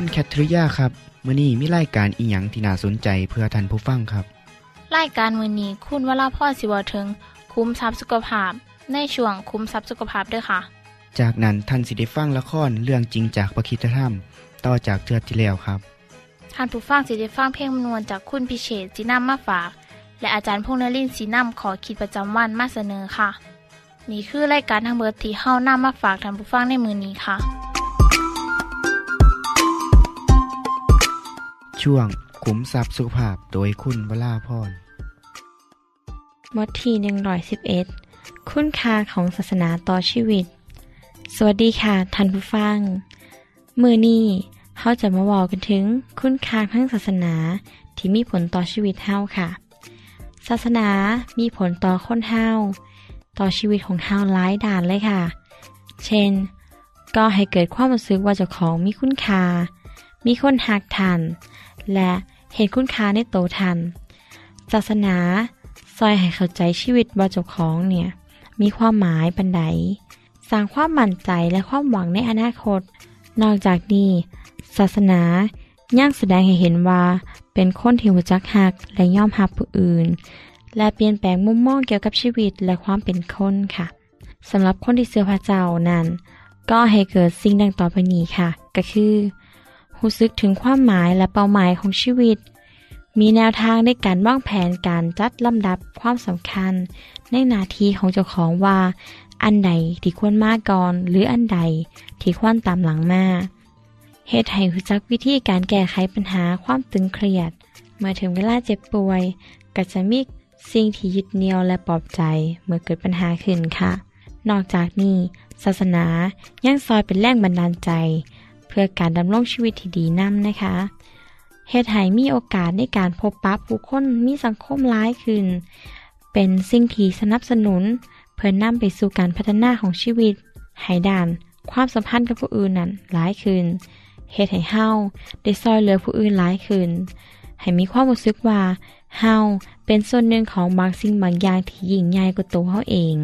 คุณแคทริยาครับมื่อนี้มีรายการอิหยังที่น่าสนใจเพื่อท่านผู้ฟังครับรายการมือนี้คุณวราพ่อสิวถึงคุ้มทรัพย์สุขภาพ ในช่วงคุ้มทรัพย์สุขภาพด้วยค่ะ จากนั้นท่านสิได้ฟังละครเรื่องจริงจากประคีตธรรม ต่อจากเทือกที่แล้วครับท่านผู้ฟังสิได้ฟังเพลงมนวนจากคุณพิเชษจีนัมมาฝาก และอาจารย์พงษ์นรินทร์สีนัมขอขีดประจำวันมาเสนอค่ะ นี่คือรายการทางเบอร์ที่เฮ้านํมาฝากท่านผู้ฟังในมือนี้ค่ะ ช่วงขุมทรัพย์สุภาพโดยคุณวราพรมดทีหนึ่งร้อยสิบเอ็ดคุณค่าของศาสนาต่อชีวิต สวัสดีค่ะท่านผู้ฟัง มือนี้เขาจะมาบอกกันถึงคุณค่าทั้งศาสนาที่มีผลต่อชีวิตเฮาค่ะ ศาสนามีผลต่อคนเฮาต่อชีวิตของเฮาหลายด่านเลยค่ะ เช่น ก็ให้เกิดความรู้สึกว่าเจ้าของมีคุณค่ามีคนหักทัน และเห็นคุณค่าในโตทัน ศาสนาซอยให้เข้าใจชีวิตว่าเจ้าของเนี่ย มีความหมายปันใดสร้างความมั่นใจและความหวังในอนาคต นอกจากนี้ ศาสนายังแสดงให้เห็นว่าเป็นคนที่รู้จักหักและย่อมหับผู้อื่น และเปลี่ยนแปลงมุมมองเกี่ยวกับชีวิตและความเป็นคนค่ะสำหรับคนที่เชื่อพระเจ้านั้น ก็ให้เกิดสิ่งดังต่อไปนี้ค่ะ ก็คือ รู้สึกถึงความหมายและเป้าหมายของชีวิต มีแนวทางในการวางแผนการจัดลำดับความสำคัญ ในนาทีของเจ้าของว่า อันใดที่ควรมาก่อน หรืออันใดที่ควรตามหลังมาเหตุให้รู้จักวิธีการแก้ไขปัญหาความตึงเครียด เมื่อถึงเวลาเจ็บป่วย ก็จะมีสิ่งที่ยึดเหนี่ยวและปลอบใจเมื่อเกิดปัญหาขึ้นค่ะ นอกจากนี้ ศาสนายังซอยเป็นแรงบันดาลใจ พื่อการดำรงชีวิตที่ดีนํนะคะเหตุให้มีโอกาสในการพบปะผู้คนมีสังคมร้ายขึ้น เป็นสิ่งที่สนับสนุน เพื่อนำไปสู่การพัฒนาของชีวิตให้ด่าน ความสัมพันธ์กับผู้อื่นนั้นหลายขึ้นเหตุให้เฮาได้ซอยเหลือผู้อื่นหลายขึ้น ให้มีความรู้สึกว่าเฮาเป็นส่วนหนึ่งของบางสิ่งบางอย่างที่ยิ่งใหญ่กว่าตัวเฮาเอง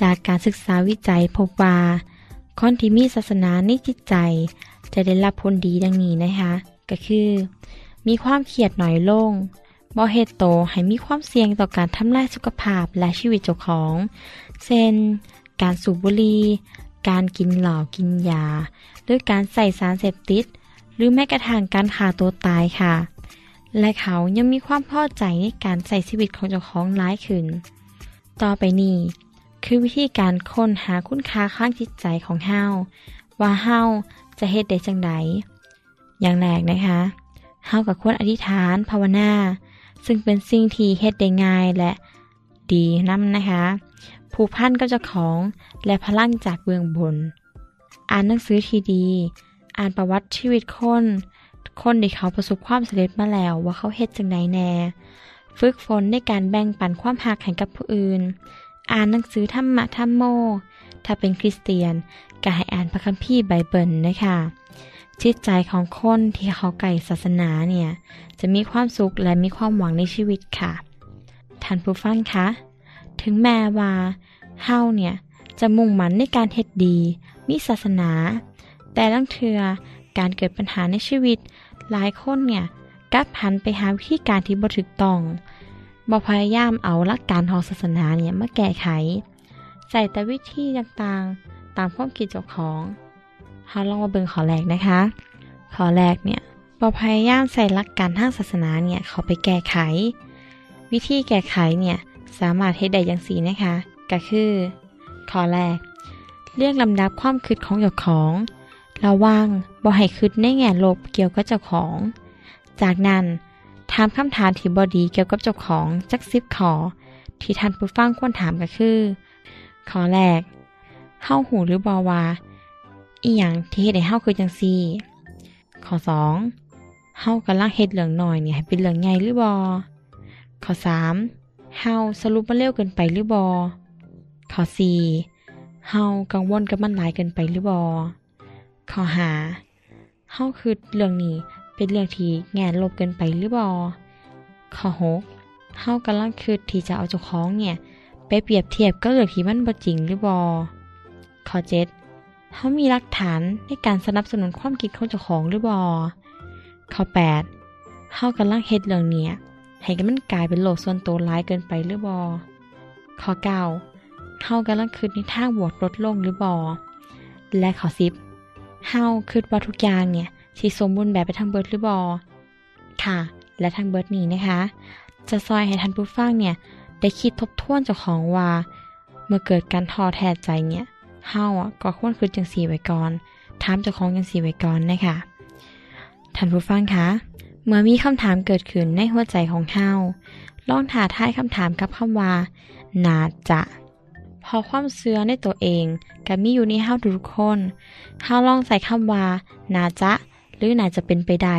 จากการศึกษาวิจัยพบว่าคนที่มีศาสนาในจิตใจ จะได้รับผลดีดังนี้นะคะ ก็คือ มีความเครียดหน่อยลงบ่เหตุโตให้มีความเสี่ยงต่อการทำลายสุขภาพและชีวิตเจ้าของ เช่น การสูบบุหรี่ การกินเหล้ากินยา หรือการใส่สารเสพติด หรือแม้กระทั่งการฆ่าตัวตายค่ะ และเขายังมีความพอใจในการใส่ชีวิตของเจ้าของร้ายขึ้น ต่อไปนี้คือวิธีการค้นหาคุณค่าข้างจิตใจของเฮาว่าเฮา จะเฮ็ดได้จังไดอย่างแรกนะคะเฮากับควรอธิษฐานภาวนา ซึ่งเป็นสิ่งที่เฮ็ดได้ง่ายและดีนํนะคะ ผูกพันกับเจ้าของและพลังจากเบื้องบน อ่านหนังสือที่ดี อ่านประวัติชีวิตคน คนที่เขาประสบความสำเร็จมาแล้วว่าเขาเฮ็ดจังไดแน่ ฝึกฝนในการแบ่งปันความหักให้กับผู้อื่น อ่านหนังสือธรรมะธรรมโม ถ้าเป็นคริสเตียน ก็ให้อ่านพระคัมภีร์ไบเบิลนะคะจิตใจของคนที่เขาไก่ศาสนาเนี่ย จะมีความสุขและมีความหวังในชีวิตค่ะ ท่านผู้ฟังคะ ถึงแม้ว่าเฮาเนี่ย จะมุ่งมั่นในการเฮ็ดดี มีศาสนา แต่ลังเทือการเกิดปัญหาในชีวิต หลายคนเนี่ยกลับหันไปหาวิธีการที่บ่ถูกต้องบ่พยายามเอาหลักการของศาสนาเนี่ยมาแก้ไข ใส่แต่วิธีต่างๆ ตามความคิดเจ้าของเฮาลองมาเบิ่งขอแรกนะคะ ขอแรกเนี่ยบ่พยายามใส่หลักการทางศาสนาเนี่ยเขาไปแก้ไข วิธีแก้ไขเนี่ยสามารถเฮ็ดได้อย่างสีนะคะ ก็คือข้อแรก เรียกลำดับความคิดของเจ้าของระวังบ่ให้คิดในแง่ลบเกี่ยวกับเจ้าของ จากนั้นถามคำถามที่บอดีเกี่ยวกับเจ้าของจักสิบขอ ที่ท่านผู้ฟังควรถามก็คือข้อแรก เฮาหูหรือบอว่าอีหยังที่เฮ็ดให้เฮาคือจังซี่ ข้อสองเฮากำลังเฮ็ดเรื่องหน้อยเนี่ยให้เป็นเรื่องใหญ่หรือบอข้อสามเฮาสรุปมันเร็วเกินไปหรือบอข้อสี่เฮากังวลกับมันหลายเกินไปหรือบอข้อหาเฮาคือเรื่องนี้เป็นเรื่องที่แง่ลบเกินไปหรือบอข้อหกเฮากำลังคิดที่จะเอาเจ้าของเนี่ย ไปเปรียบเทียบก็เรื่องที่มันบ่จริงหรือบอ ข้อเจ็ดเฮามีหลักฐานในการสนับสนุนความคิดของเจ้าของหรือบอข้อแปดเฮากำลังเฮ็ดเรื่องเนี้ยให้มันกลายเป็นโลกส่วนตัวร้ายเกินไปหรือบอข้อเก้าเฮากำลังคิดในทางบวกลดลงหรือบอ และข้อสิบเฮาคิดว่าทุกอย่างเนี่ยสิสมบูรณ์แบบไปทางเบิร์ดหรือบอ ค่ะ และทางเบิร์ดนี้นะคะ จะซอยให้ท่านผู้ฟังเนี่ย ได้คิดทบทวนเจ้าของว่า เมื่อเกิดการท้อแท้ใจเนี่ย เฮาอะก็ควรคิดจังสีไว้ก่อนถามเจ้าของจังสีไว้ก่อนนะคะท่านผู้ฟังคะเมื่อมีคำถามเกิดขึ้นในหัวใจของเฮาลองถาทายคำถามกับคำว่านาจะพอความเชื่อในตัวเองก็มีอยู่ในเฮาทุกคนเฮาลองใส่คำว่านาจะหรือนาจะเป็นไปได้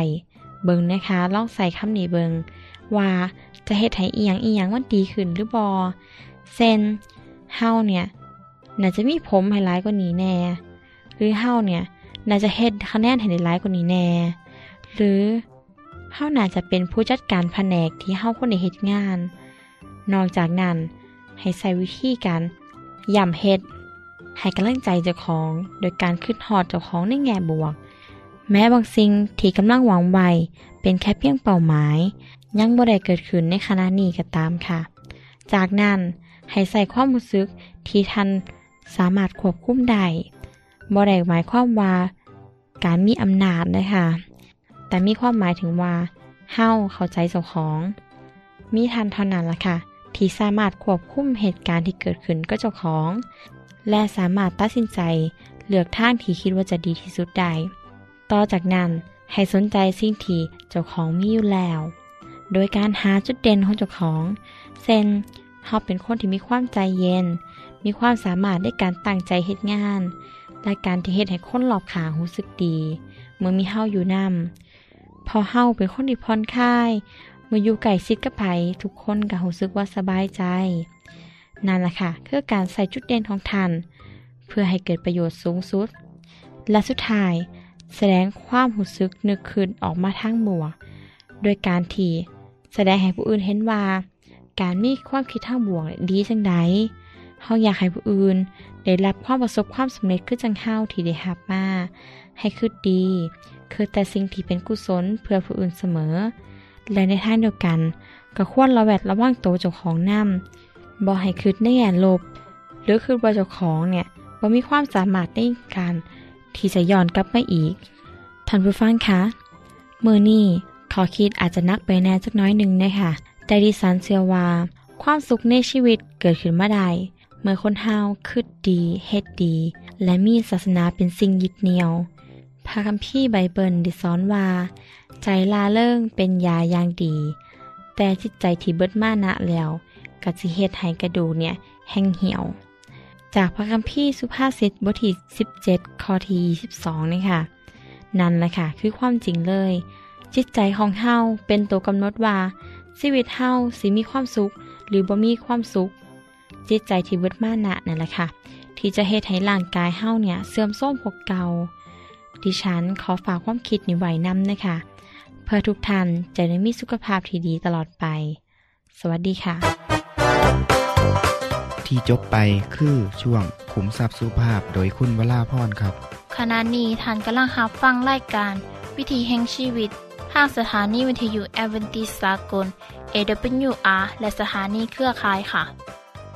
เบิงนะคะลองใส่คำนี้เบิงว่าจะเฮ็ดให้อีหยังอีหยังมันดีขึ้นหรือบอเซนเฮาเนี่ย น่าจะมีผมให้ร้ายกว่านี้แน่ หรือเฮาเนี่ย น่าจะเฮ็ดคะแนนให้ได้ร้ายกว่านี้แน่ หรือเฮาน่าจะเป็นผู้จัดการแผนกที่เฮาคนได้เฮ็ดงาน นอกจากนั้น ให้ใส่วิธีการย่ำเฮ็ด ให้กำลังใจเจ้าของ โดยการคิดฮอดเจ้าของในแง่บวก แม้บางสิ่งที่กำลังหวังไว้เป็นแค่เพียงเป้าหมาย ยังบ่ได้เกิดขึ้นในขณะนี้ก็ตามค่ะ จากนั้นให้ใส่ความรู้สึกที่ท่าน สามารถควบคุมได้บ่ได้หมายความว่า การมีอำนาจนะคะแต่มีความหมายถึงว่าเฮาเข้าใจเจ้าของ มีทันเท่านั้นละค่ะ ที่สามารถควบคุมเหตุการณ์ที่เกิดขึ้นก็เจ้าของ และสามารถตัดสินใจเลือกทางที่คิดว่าจะดีที่สุดได้ ต่อจากนั้นให้สนใจสิ่งที่เจ้าของมีอยู่แล้ว โดยการหาจุดเด่นของเจ้าของ เช่นเฮาเป็นคนที่มีความใจเย็น มีความสามารถในการตั้งใจเฮ็ดงาน และการที่เฮ็ดให้คนรอบข้างรู้สึกดี เมื่อมีเฮาอยู่นำพอเฮาเป็นคนที่ผ่อนคลาย เมื่ออยู่ใกล้ชิดกับไผทุกคนก็รู้สึกว่าสบายใจ นั่นแหละค่ะคือการใส่จุดเด่นของท่าน เพื่อให้เกิดประโยชน์สูงสุด และสุดท้ายแสดงความรู้สึกนึกคืนออกมาทางบวก โดยการที่แสดงให้ผู้อื่นเห็นว่า การมีความคิดทางบวกดีจังใด เฮาอยากให้ผู้อื่น ได้รับความประสบความสำเร็จคือจังเฮาที่ได้รับมา ให้คิดดี คือแต่สิ่งที่เป็นกุศลเพื่อผู้อื่นเสมอ และในทางเดียวกัน ก็ควรระแวดระวังตัวเจ้าของนำบ่ให้คิดในแง่ลบ หรือคือว่เจ้าของเนี่ยบ่มีความสามารถในการที่จะย้อนกลับมาอีก ท่านผู้ฟังคะมือนี้ขอคิดอาจจะนักไปแน่จักน้อยหนึ่งนะคะแต่ดิฉันเชื่อว่าความสุขในชีวิตเกิดขึ้นมาได้ เมื่อคนเฮาคิดดีเฮ็ดดี และมีศาสนาเป็นสิ่งยึดเหนี่ยว พระคัมภีร์ไบเบิลได้สอนว่า ใจลาเริงเป็นยาอย่างดี แต่จิตใจที่เบิดมานะแล้วก็สิเฮ็ดให้กระดูเนี่ยแห้งเหี่ยว จากพระคัมภีร์สุภาษิตบทที่17ข้อที่22นี่ค่ะ นั่นแหละค่ะคือความจริงเลย จิตใจของเฮาเป็นตัวกำหนดว่าชีวิตเฮาสิมีความสุขหรือบ่มีความสุข จิตใจที่เบิดมานะนั่นแหละค่ะ ที่จะเฮ็ดให้ร่างกายเฮาเนี่ย เสื่อมโทรมพวกเก่าดิฉันขอฝากความคิดนี้ไว้นำนะคะ เพื่อทุกท่านจะได้มีสุขภาพที่ดีตลอดไป สวัสดีค่ะ ที่จบไปคือช่วงขุมทรัพย์สุภาพโดยคุณวราพรครับ ขณะนี้ท่านกำลังรับฟังรายการ วิถีแห่งชีวิตทางสถานีวิทยุแอเวนติสากล AWR และสถานีเครือข่ายค่ะ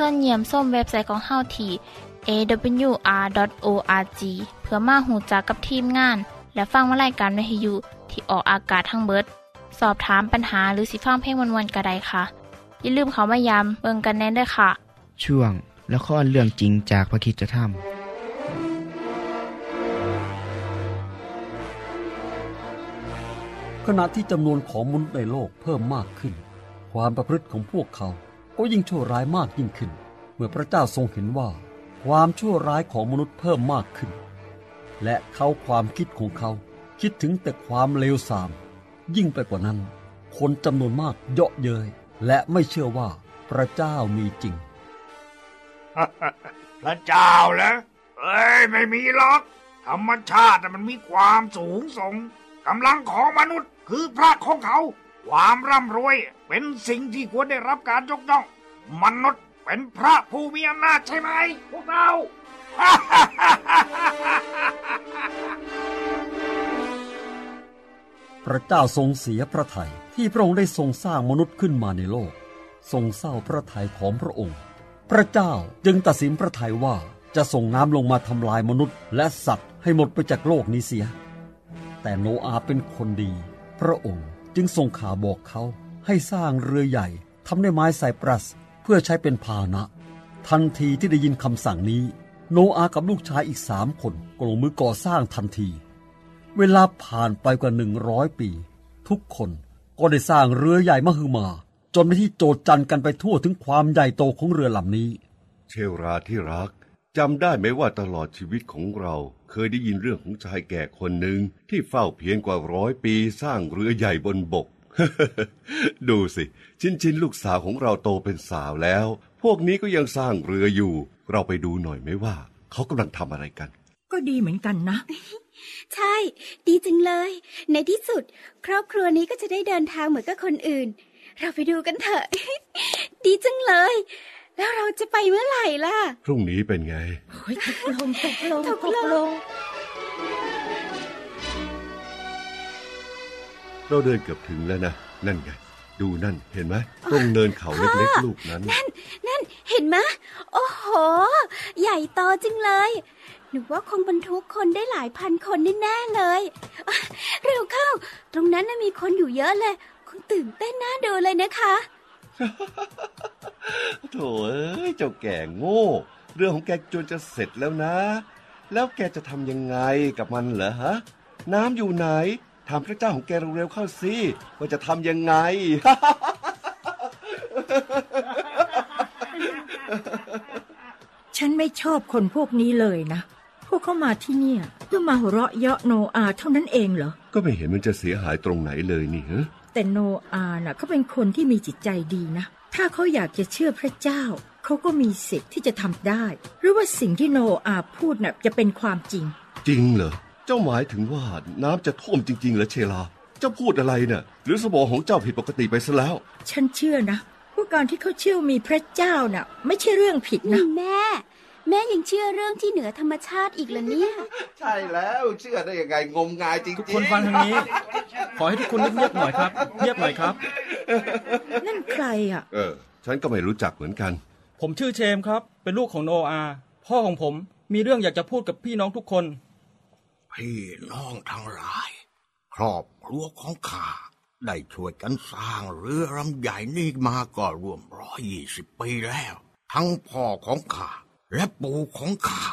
ส่วนเยี่ยมส้มเว็บไซต์ของเฮาที่ awr.org เพื่อมาหูจักกับทีมงาน และฟังวารายการวิทยุที่ออกอากาศทั้งเบิด สอบถามปัญหาหรือสิฟังเพลงวนๆกระไดค่ะ อย่าลืมเขามายามเบิงกันแน่นด้วยค่ะ ช่วงละครเรื่องจริงจากพระคิดธรรมขณะที่จำนวนของมนุษย์ในโลกเพิ่มมากขึ้น ความประพฤติของพวกเขา ก็ยิ่งชั่วร้ายมากยิ่งขึ้น เมื่อพระเจ้าทรงเห็นว่าความชั่วร้ายของมนุษย์เพิ่มมากขึ้น และเขาความคิดของเขาคิดถึงแต่ความเลวทราม ยิ่งไปกว่านั้น คนจำนวนมากเยาะเย้ยและไม่เชื่อว่าพระเจ้ามีจริง พระเจ้าเหรอเอ้ยไม่มีหรอกธรรมชาติน่มันมีความสูงส่งกำลังของมนุษย์คือพระของเขา ความร่ำรวยเป็นสิ่งที่ควรได้รับการยกย่อง มนุษย์เป็นพระผู้มีอำนาจใช่ไหม พวกเรา พระเจ้าทรงเสียพระทัยที่พระองค์ได้ทรงสร้างมนุษย์ขึ้นมาในโลก ทรงเศร้าพระทัยของพระองค์ พระเจ้าจึงตัดสินพระทัยว่าจะส่งน้ำลงมาทำลายมนุษย์ และสัตว์ให้หมดไปจากโลกนี้เสีย แต่โนอาเป็นคนดี พระองค์ จึงส่งข่าวบอกเขาให้สร้างเรือใหญ่ทำด้วยไม้ไซปรัสเพื่อใช้เป็นพาหนะ ทันทีที่ได้ยินคำสั่งนี้ โนอาห์กับลูกชายอีกสามคนก็ลงมือก่อสร้างทันที เวลาผ่านไปกว่าหนึ่งร้อยปี ทุกคนก็ได้สร้างเรือใหญ่มหึมา จนไปที่โจดจันกันไปทั่วถึงความใหญ่โตของเรือลำนี้ เชลราที่รัก จำได้ไหมว่าตลอดชีวิตของเราเคยได้ยินเรื่องของชายแก่คนหนึ่งที่เฝ้าเพียงกว่าร้อยปีสร้างเรือใหญ่บนบก ดูสิ ชินชินลูกสาวของเราโตเป็นสาวแล้ว พวกนี้ก็ยังสร้างเรืออยู่ เราไปดูหน่อยไหมว่า เขากำลังทำอะไรกัน ก็ดีเหมือนกันนะ ใช่ ดีจังเลย ในที่สุด ครอบครัวนี้ก็จะได้เดินทางเหมือนกับคนอื่น เราไปดูกันเถอะ ดีจังเลย แล้วเราจะไปเมื่อไหร่ล่ะ พรุ่งนี้เป็นไงโอ้ยตกลงตกลงตตกกลงลง เราเดินเกือบถึงแล้วนะ นั่นไง ดูนั่นเห็นไหมตรงเนินเขาเล็กๆลูกนั้น นั่นเห็นไหมะโอ้โห ใหญ่โตจังเลย หนูว่าคงบรรทุกคนได้หลายพันคนแน่ๆเลยอะเร็วเข้า ตรงนั้นน่ะมีคนอยู่เยอะเลย คงตื่นเต้นน่าดูเลยนะคะ โถเอ้ยเจ้าแก่โง่ เรื่องของแกจนจะเสร็จแล้วนะ แล้วแกจะทำยังไงกับมันเหรอฮะ น้ำอยู่ไหนถามพระเจ้าของแกเร็วๆเข้าสิว่าจะทำยังไง ฉันไม่ชอบคนพวกนี้เลยนะ พวกเขามาที่เนี่ยเพื่อมาหัวเราะเยาะโนอาเท่านั้นเองเหรอ ก็ไม่เห็นมันจะเสียหายตรงไหนเลยนี่ฮะ แต่โนอาน่ะเขาเป็นคนที่มีจิตใจดีนะ ถ้าเขาอยากจะเชื่อพระเจ้า เขาก็มีสิทธิ์ที่จะทำได้ หรือว่าสิ่งที่โนอาพูดน่ะจะเป็นความจริง จริงเหรอ เจ้าหมายถึงว่าน้ำจะท่วมจริงๆเหรอเชลา เจ้าพูดอะไรเนะ่ะ หรือสมองของเจ้าผิดปกติไปซะแล้ว ฉันเชื่อนะว่าการที่เขาเชื่อมีพระเจ้าน่ะ ไม่ใช่เรื่องผิดนะนี่แม่ แม่ยังเชื่อเรื่องที่เหนือธรรมชาติอีกเหรอเนี่ย ใช่แล้วเชื่อได้ยังไงงมงายจริงๆทุกคนฟังทางนี้ ขอให้ทุกคนเงียบๆหน่อยครับเงียบหน่อยครับ นั่นใครอะ เออ ฉันก็ไม่รู้จักเหมือนกัน ผมชื่อเชมครับ เป็นลูกของโนอาห์พ่อของผมมีเรื่องอยากจะพูดกับพี่น้องทุกคน พี่น้องทั้งหลาย ครอบครัวของข้าได้ช่วยกันสร้างเรือลำใหญ่นี่มาก็รวมร้อยยี่สิบปีแล้ว ทั้งพ่อของข้า และปู่ของข้า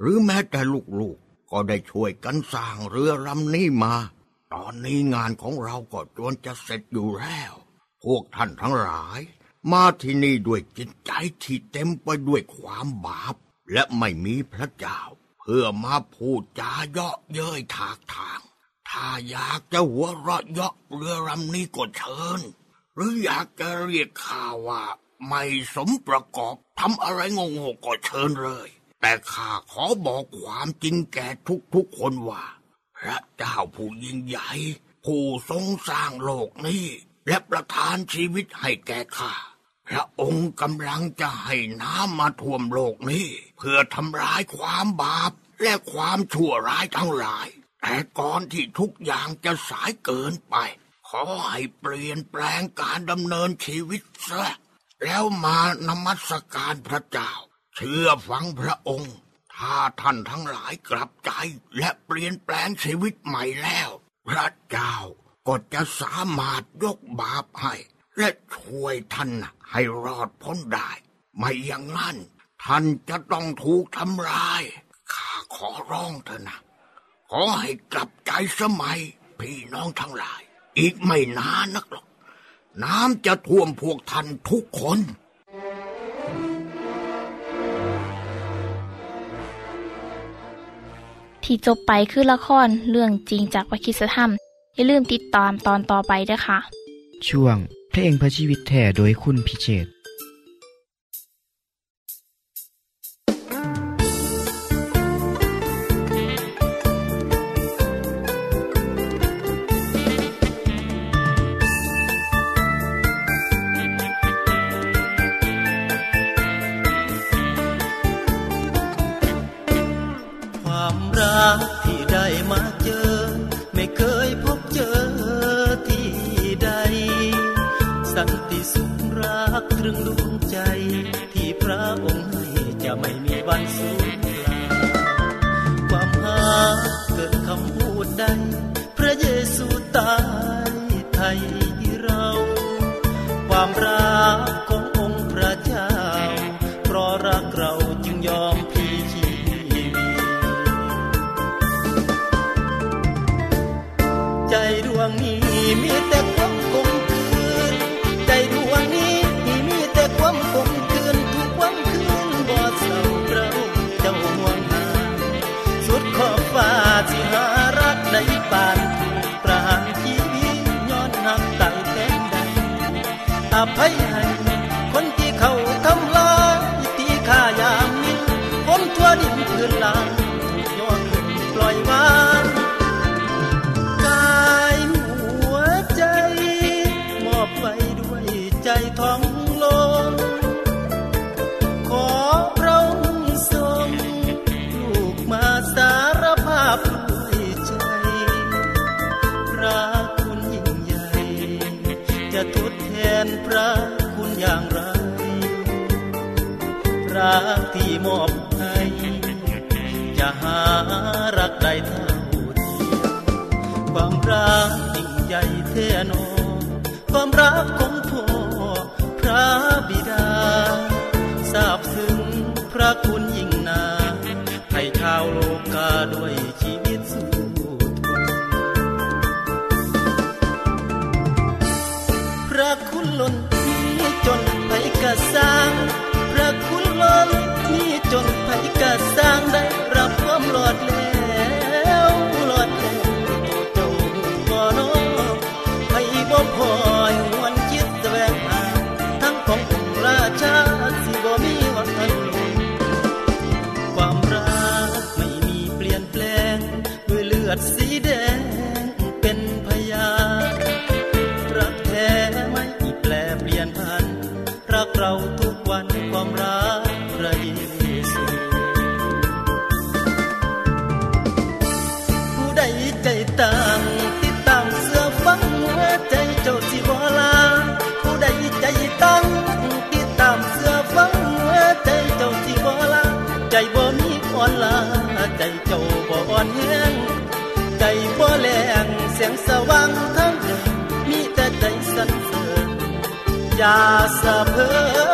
หรือแม้แต่ลูกๆ ก็ได้ช่วยกันสร้างเรือลำนี้มา ตอนนี้งานของเราก็จวนจะเสร็จอยู่แล้ว พวกท่านทั้งหลาย มาที่นี่ด้วยจิตใจที่เต็มไปด้วยความบาป และไม่มีพระเจ้า เพื่อมาพูดจาเยาะเย้ยถากทาง ถ้าอยากจะหัวเราะเยาะเรือลำนี้ก็เชิญ หรืออยากจะเรียกข้าว่า ไม่สมประกอบทำอะไรงงๆก็เชิญเลย แต่ข้าขอบอกความจริงแก่ทุกๆคนว่า พระเจ้าผู้ยิ่งใหญ่ ผู้ทรงสร้างโลกนี้ และประทานชีวิตให้แก่ข้าพระองค์กำลังจะให้น้ำมาท่วมโลกนี้ เพื่อทำลายความบาปและความชั่วร้ายทั้งหลาย แต่ก่อนที่ทุกอย่างจะสายเกินไป ขอให้เปลี่ยนแปลงการดำเนินชีวิตซะ แล้วมานมัสการพระเจ้า เชื่อฟังพระองค์ ถ้าท่านทั้งหลายกลับใจและเปลี่ยนแปลงชีวิตใหม่แล้ว พระเจ้าก็จะสามารถยกบาปให้ และช่วยท่านให้รอดพ้นได้ ไม่อย่างนั้น ท่านจะต้องถูกทำลายข้าขอร้องเถอะนะ ขอให้กลับใจสมัยพี่น้องทั้งหลาย อีกไม่นานนักหรอก น้ำจะท่วมพวกท่านทุกคน ที่จบไปคือละครเรื่องจริงจากวิคิสธรรม อย่าลืมติดตามตอนต่อไปด้วยค่ะ ช่วงเพลงพระชีวิตแท่โดยคุณพิเชษ ใจดวงนี้มีแต่ความคงคืน ใจดวงนี้มีแต่ความคงคืนทุกวันคืนบ่เศร้าเราเจ้าห่วงหาสุดขอบฟ้าสิหารักได้ปานถูกประหารชีวิตย้อนหักตายแทนใดอภัย รักที่มอบให้จะหารักใดเท่าความรักยิ่งใหญ่เท่นอความรักของพ่อพระบิดาทราบถึงพระคุณยิ่งนาให้ชาวโลกาด้วยชีวิต กะสร้างได้รับความหลอดแล้วหลอดแล้วเจ้าบ่นอให้บ่พอหวนคิดแสวงหาทั้งขององค์ราชาสิบ่มีวันลงความรักไม่มีเปลี่ยนแปลงด้วยเลือดสีแดงเป็นพยานรักแท้ไม่แปลเปลี่ยนพันรักเรา งใจบ่แลงเสียงสว่างทั้งเดินมีแต่ใจสั่นเสริญอย่าสะเพอ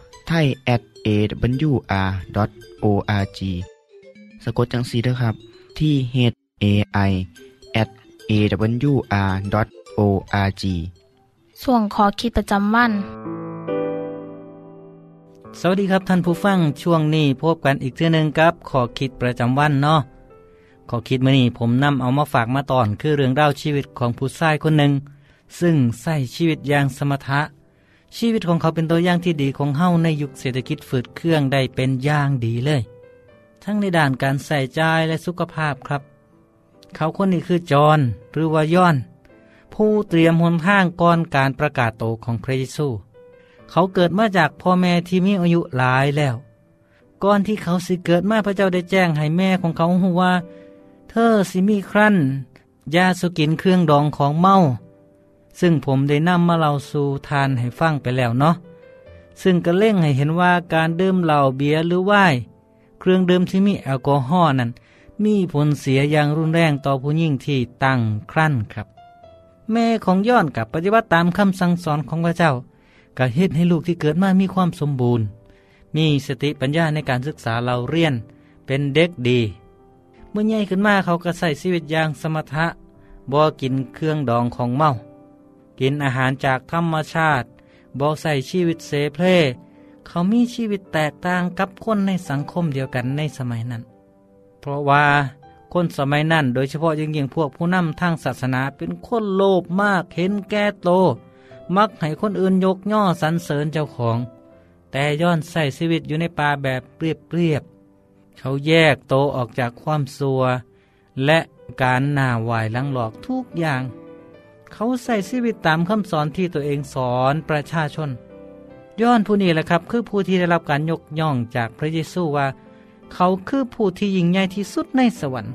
ไทย at awr.org สะกดจังสีด้วยครับ ที่ h a i at awr.org ส่วนขอคิดประจำวัน สวัสดีครับท่านผู้ฟังช่วงนี้พบกันอีกเทื่อหนึงกับ ขอคิดประจำวันเนาะขอคิดมื้อนี้ผมนำเอามาฝากมาตอนคือเรื่องราวชีวิตของผู้ชายคนหนึ่งซึ่งใช้ชีวิตอย่างสมถะ ชีวิตของเขาเป็นตัวอย่างที่ดีของเฮ้าในยุคเศรษฐกิจฝืดเครื่องได้เป็นอย่างดีเลย ทั้งในด้านการใส่ใจและสุขภาพครับ เขาคนนี้คือจอห์นหรือว่าย้อน ผู้เตรียมหนทางก่อนการประกาศโตของพระเยซู เขาเกิดมาจากพ่อแม่ที่มีอายุหลายแล้ว ก่อนที่เขาสิเกิดมาพระเจ้าได้แจ้งให้แม่ของเขาหูว่า เธอสิมีครั้นยาสุกินเครื่องดองของเมา ซึ่งผมได้นำมาเล่าสู่ทานให้ฟังไปแล้วเนาะซึ่งก็เล่งให้เห็นว่าการดื่มเหล้าเบียร์หรือไวน์เครื่องดื่มที่มีแอลกอฮอล์นั้น มีผลเสียอย่างรุนแรงต่อผู้หญิงที่ตั้งครั่นครับ แม่ของย้อนกับปฏิบัติตามคำสั่งสอนของพระเจ้าก็เฮ็ดให้ลูกที่เกิดมามีความสมบูรณ์ มีสติปัญญาในการศึกษาเราเรียน เป็นเด็กดี เมื่อใหญ่ขึ้นมาเขาก็ใส่ชีวิตอย่างสมถะบ่กินเครื่องดองของเมา กินอาหารจากธรรมชาติบ่ใส่ชีวิตเสเพลเขามีชีวิตแตกต่างกับคนในสังคมเดียวกันในสมัยนั้น เพราะว่าคนสมัยนั้นโดยเฉพาะยิ่งยิ่งพวกผู้นำทางศาสนาเป็นคนโลภมากเห็นแก่โต มักให้คนอื่นยกย่อสรรเสริญเจ้าของ แต่ย้อนใส่ชีวิตอยู่ในป่าแบบเรียบๆเขาแยกโตออกจากความสัว และการหน้าไหวลังหลอกทุกอย่าง เขาใส่ชีวิตตามคำสอนที่ตัวเองสอนประชาชน ย้อนผู้นี้แหละครับ คือผู้ที่ได้รับการยกย่องจากพระเยซูว่า เขาคือผู้ที่ยิ่งใหญ่ที่สุดในสวรรค์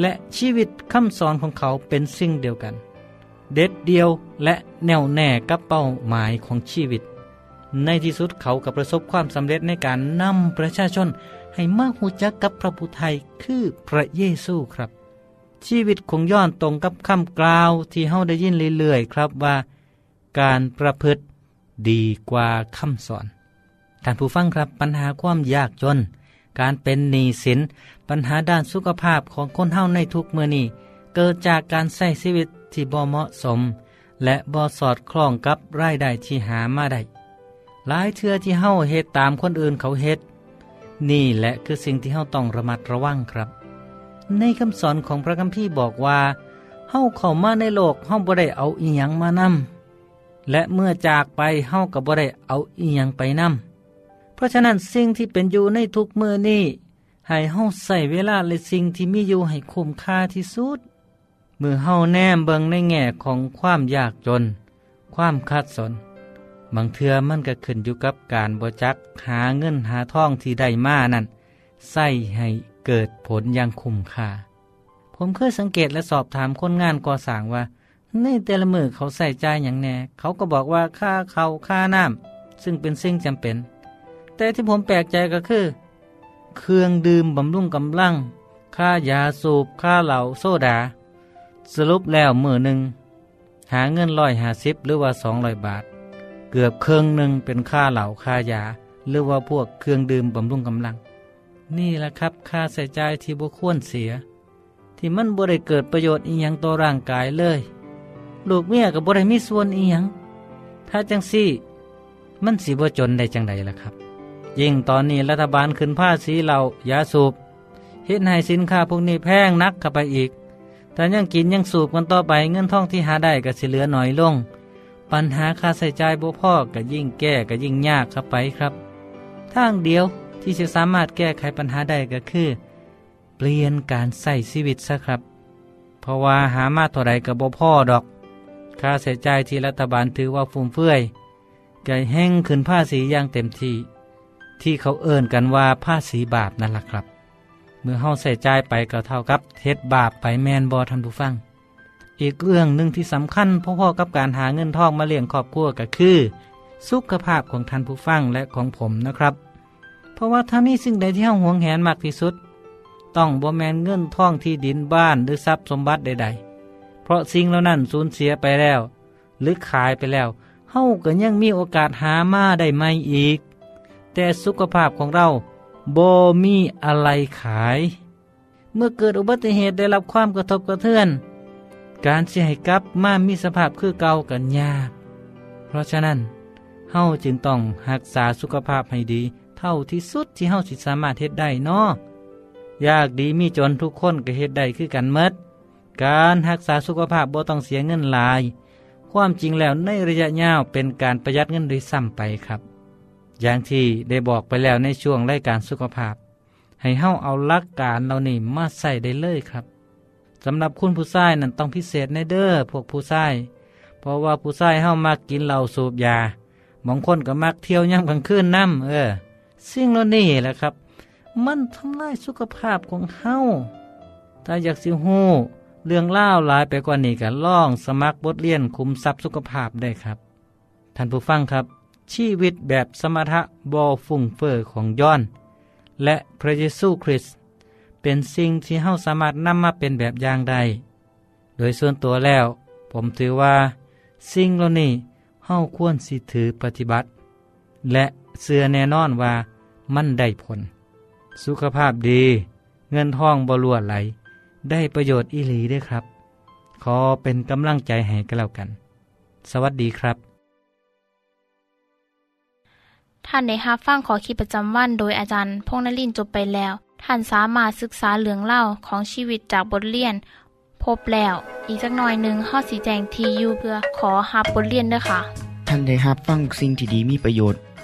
และชีวิตคำสอนของเขาเป็นสิ่งเดียวกัน เด็ดเดียวและแน่วแน่กับเป้าหมายของชีวิต ในที่สุดเขากับประสบความสำเร็จในการนำประชาชนให้มากหูจักกับพระผู้ไทยคือพระเยซูครับ ชีวิตของย้อนตรงกับคำกล่าวที่เฮาได้ยินเรื่อยๆครับว่า การประพฤติดีกว่าคำสอนท่านผู้ฟังครับปัญหาความยากจน การเป็นหนี้สินปัญหาด้านสุขภาพของคนเฮาในทุกเมื่อนี้เกิดจากการใช้ชีวิตที่บ่เหมาะสม และบ่สอดคล้องกับรายได้ที่หามาได้หลายเทื่อที่เฮาเฮ็ดตามคนอื่นเขาเฮ็ดนี่แหละคือสิ่งที่เฮาต้องระมัดระวังครับ ในคำสอนของพระคัมภีร์บอกว่าเฮาเข้ามาในโลกเฮาบ่ได้เอาอีหยังมานำและเมื่อจากไปเฮาก็บ่ได้เอาอีหยังไปนำเพราะฉะนั้นสิ่งที่เป็นอยู่ในทุกมือนี้ให้เฮาใส่เวลาและสิ่งที่มีอยู่ให้คุ้มค่าที่สุดเมื่อเฮาแนมเบิงในแง่ของความยากจน ความขัดสน บางเทื่อมันก็ขึ้นอยู่กับการบ่จักหาเงินหาทองที่ได้มานั่นใส่ให้ เกิดผลอย่างคุ้มค่า ผมเคยสังเกตและสอบถามคนงานก่อสร้างว่า ในแต่ละมือเขาใส่ใจอย่างแน่ เขาก็บอกว่าค่าเขาค่าน้ำซึ่งเป็นสิ่งจำเป็น แต่ที่ผมแปลกใจก็คือ เครื่องดื่มบำรุงกำลัง ค่ายาสูบ ค่าเหล่าโซดา สรุปแล้วมือหนึ่ง หาเงินร้อยหาสิบหรือว่าสองร้อยบาท เกือบเครื่องหนึ่งเป็นค่าเหล่าค่ายา หรือว่าพวกเครื่องดื่มบำรุงกำลัง นี่แหละครับค่าใส่ใจที่บุควรเสีย ที่มันบ่ได้เกิดประโยชน์อีหยังต่อร่างกายเลย ลูกเมียกับบ่ได้มีส่วนอีหยังถ้าจังซี่ มันสิบ่จนได้จังใดล่ะครับ ยิ่งตอนนี้รัฐบาลขึ้นภาษีเหล้ายาสูบเฮ็ดให้สินค้าพวกนี้แพงนักเข้าไปอีกแต่ยังกินยังสูบกันต่อไปเงินท่องที่หาได้ก็สิเหลือน้อยลง ปัญหาค่าใช้จ่ายบ่พอก็ยิ่งแก้ก็ยิ่งยากเข้าไปครับทางเดียว ที่จะสามารถแก้ไขปัญหาได้ก็คือ เปลี่ยนการใส่ชีวิตซะครับ เพราะว่าหามาเท่าไรก็บ่พ่อดอก ค่าใช้จ่ายที่รัฐบาลถือว่าฟุ่มเฟือยก็แห้งขึ้นภาษีอย่างเต็มที่ ที่เขาเอิ่นกันว่าภาษีบาปนั่นแหละครับ เมื่อเฮาใส่ใจไปก็เท่ากับเฮ็ดบาปไปแมนบอทันผู้ฟัง อีกเรื่องหนึ่งที่สำคัญพ่อๆกับการหาเงินทองมาเลี้ยงครอบครัวก็คือ สุขภาพของท่านผู้ฟังและของผมนะครับ ราะว่าถ้ามีสิ่งใดที่เฮาหวงแหนมากที่สุด ต้องบ่แมนเงินท่องที่ดินบ้านหรือทรัพย์สมบัติใด ๆ เพราะสิ่งเหล่านั้นสูญเสียไปแล้ว หรือขายไปแล้วเฮาก็ยังมีโอกาสหามาได้ไม่อีก แต่สุขภาพของเราบ่มีอะไรขาย เมื่อเกิดอุบัติเหตุได้รับความกระทบกระเทือน การเสิให้กลับมามีสภาพคือเก่ากันยาก เพราะฉะนั้นเฮาจึงต้องรักษาสุขภาพให้ดี เท่าที่สุดที่เฮาสิสามารถเฮ็ดได้เนาะยากดีมีจนทุกคนก็เฮ็ดได้คือกันเมดการรักษาสุขภาพบ่ต้องเสียเงินหลาย ความจริงแล้วในระยะยาวเป็นการประหยัดเงินโดยซ้ำไปครับ อย่างที่ได้บอกไปแล้วในช่วงรายการสุขภาพ ให้เฮาเอาหลักการเหล่านี้มาใส่ได้เลยครับสำหรับคุณผู้ชายนั่นต้องพิเศษในเด้อพวกผู้ชายเพราะว่าผู้ชายเฮามักกินเหล้าสูบยาบางคนก็มักเที่ยวย่ำกลางคืนน้ำเออ สิ่งเหล่านี้แหละครับ มันทำลายสุขภาพของเฮาถ้าอยากสิฮู้เรื่องเล่าหลายไปกว่านี้ก็ล่องสมัครบทเรียนคุมทรัพย์สุขภาพได้ครับ ท่านผู้ฟังครับ ชีวิตแบบสมถะบอฟุ่งเฟอ้อของย้อน และพระเยซูคริสต์เป็นสิ่งที่เฮาสามารถนำมาเป็นแบบอย่างได้โดยส่วนตัวแล้ว ผมถือว่า สิ่งเหล่านี้เฮาควรสิถือปฏิบัติ และเสื่อแน่นอนว่ามันได้ผล สุขภาพดี เงินทองบรัวไหล ได้ประโยชน์อีหลีด้วยครับ ขอเป็นกำลังใจให้กันแล้วกัน สวัสดีครับ ท่านในฮับฟังขอคิดประจำวันโดยอาจารย์พงนลินจบไปแล้ว ท่านสามารถศึกษาเหลืองเล่าของชีวิตจากบทเรียน พบแล้ว อีกสักหน่อยหนึ่งข้อสีแจงทียูเพื่อขอฮับบทเรียนด้วยค่ะ ท่านได้รับฟังสิ่งที่ดีมีประโยชน์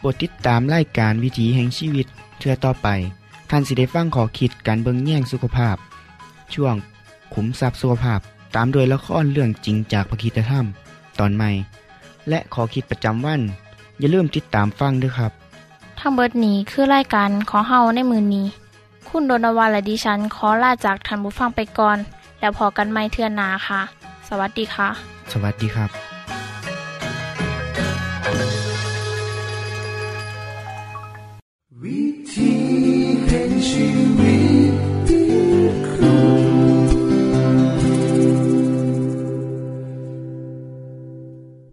โปรดติดตามไล่การวิถีแห่งชีวิตเทือต่อไป ท่านสิได้ฟังขอคิดการเบิงแย่งสุขภาพ ช่วงขุมทรัพย์สุขภาพตามโดยละครเรื่องจริงจากพระคีตธรรม ตอนใหม่ และขอคิดประจำวัน อย่าลืมติดตามฟังด้วยครับทั้งเบิดนี้คือรายการของเฮาในมือนี้ คุณโดนวาและดิฉันขอลาจากท่านผู้ฟังไปก่อน แล้วพอกันไม่เทื่อนนาค่ะ สวัสดีค่ะ สวัสดีครับ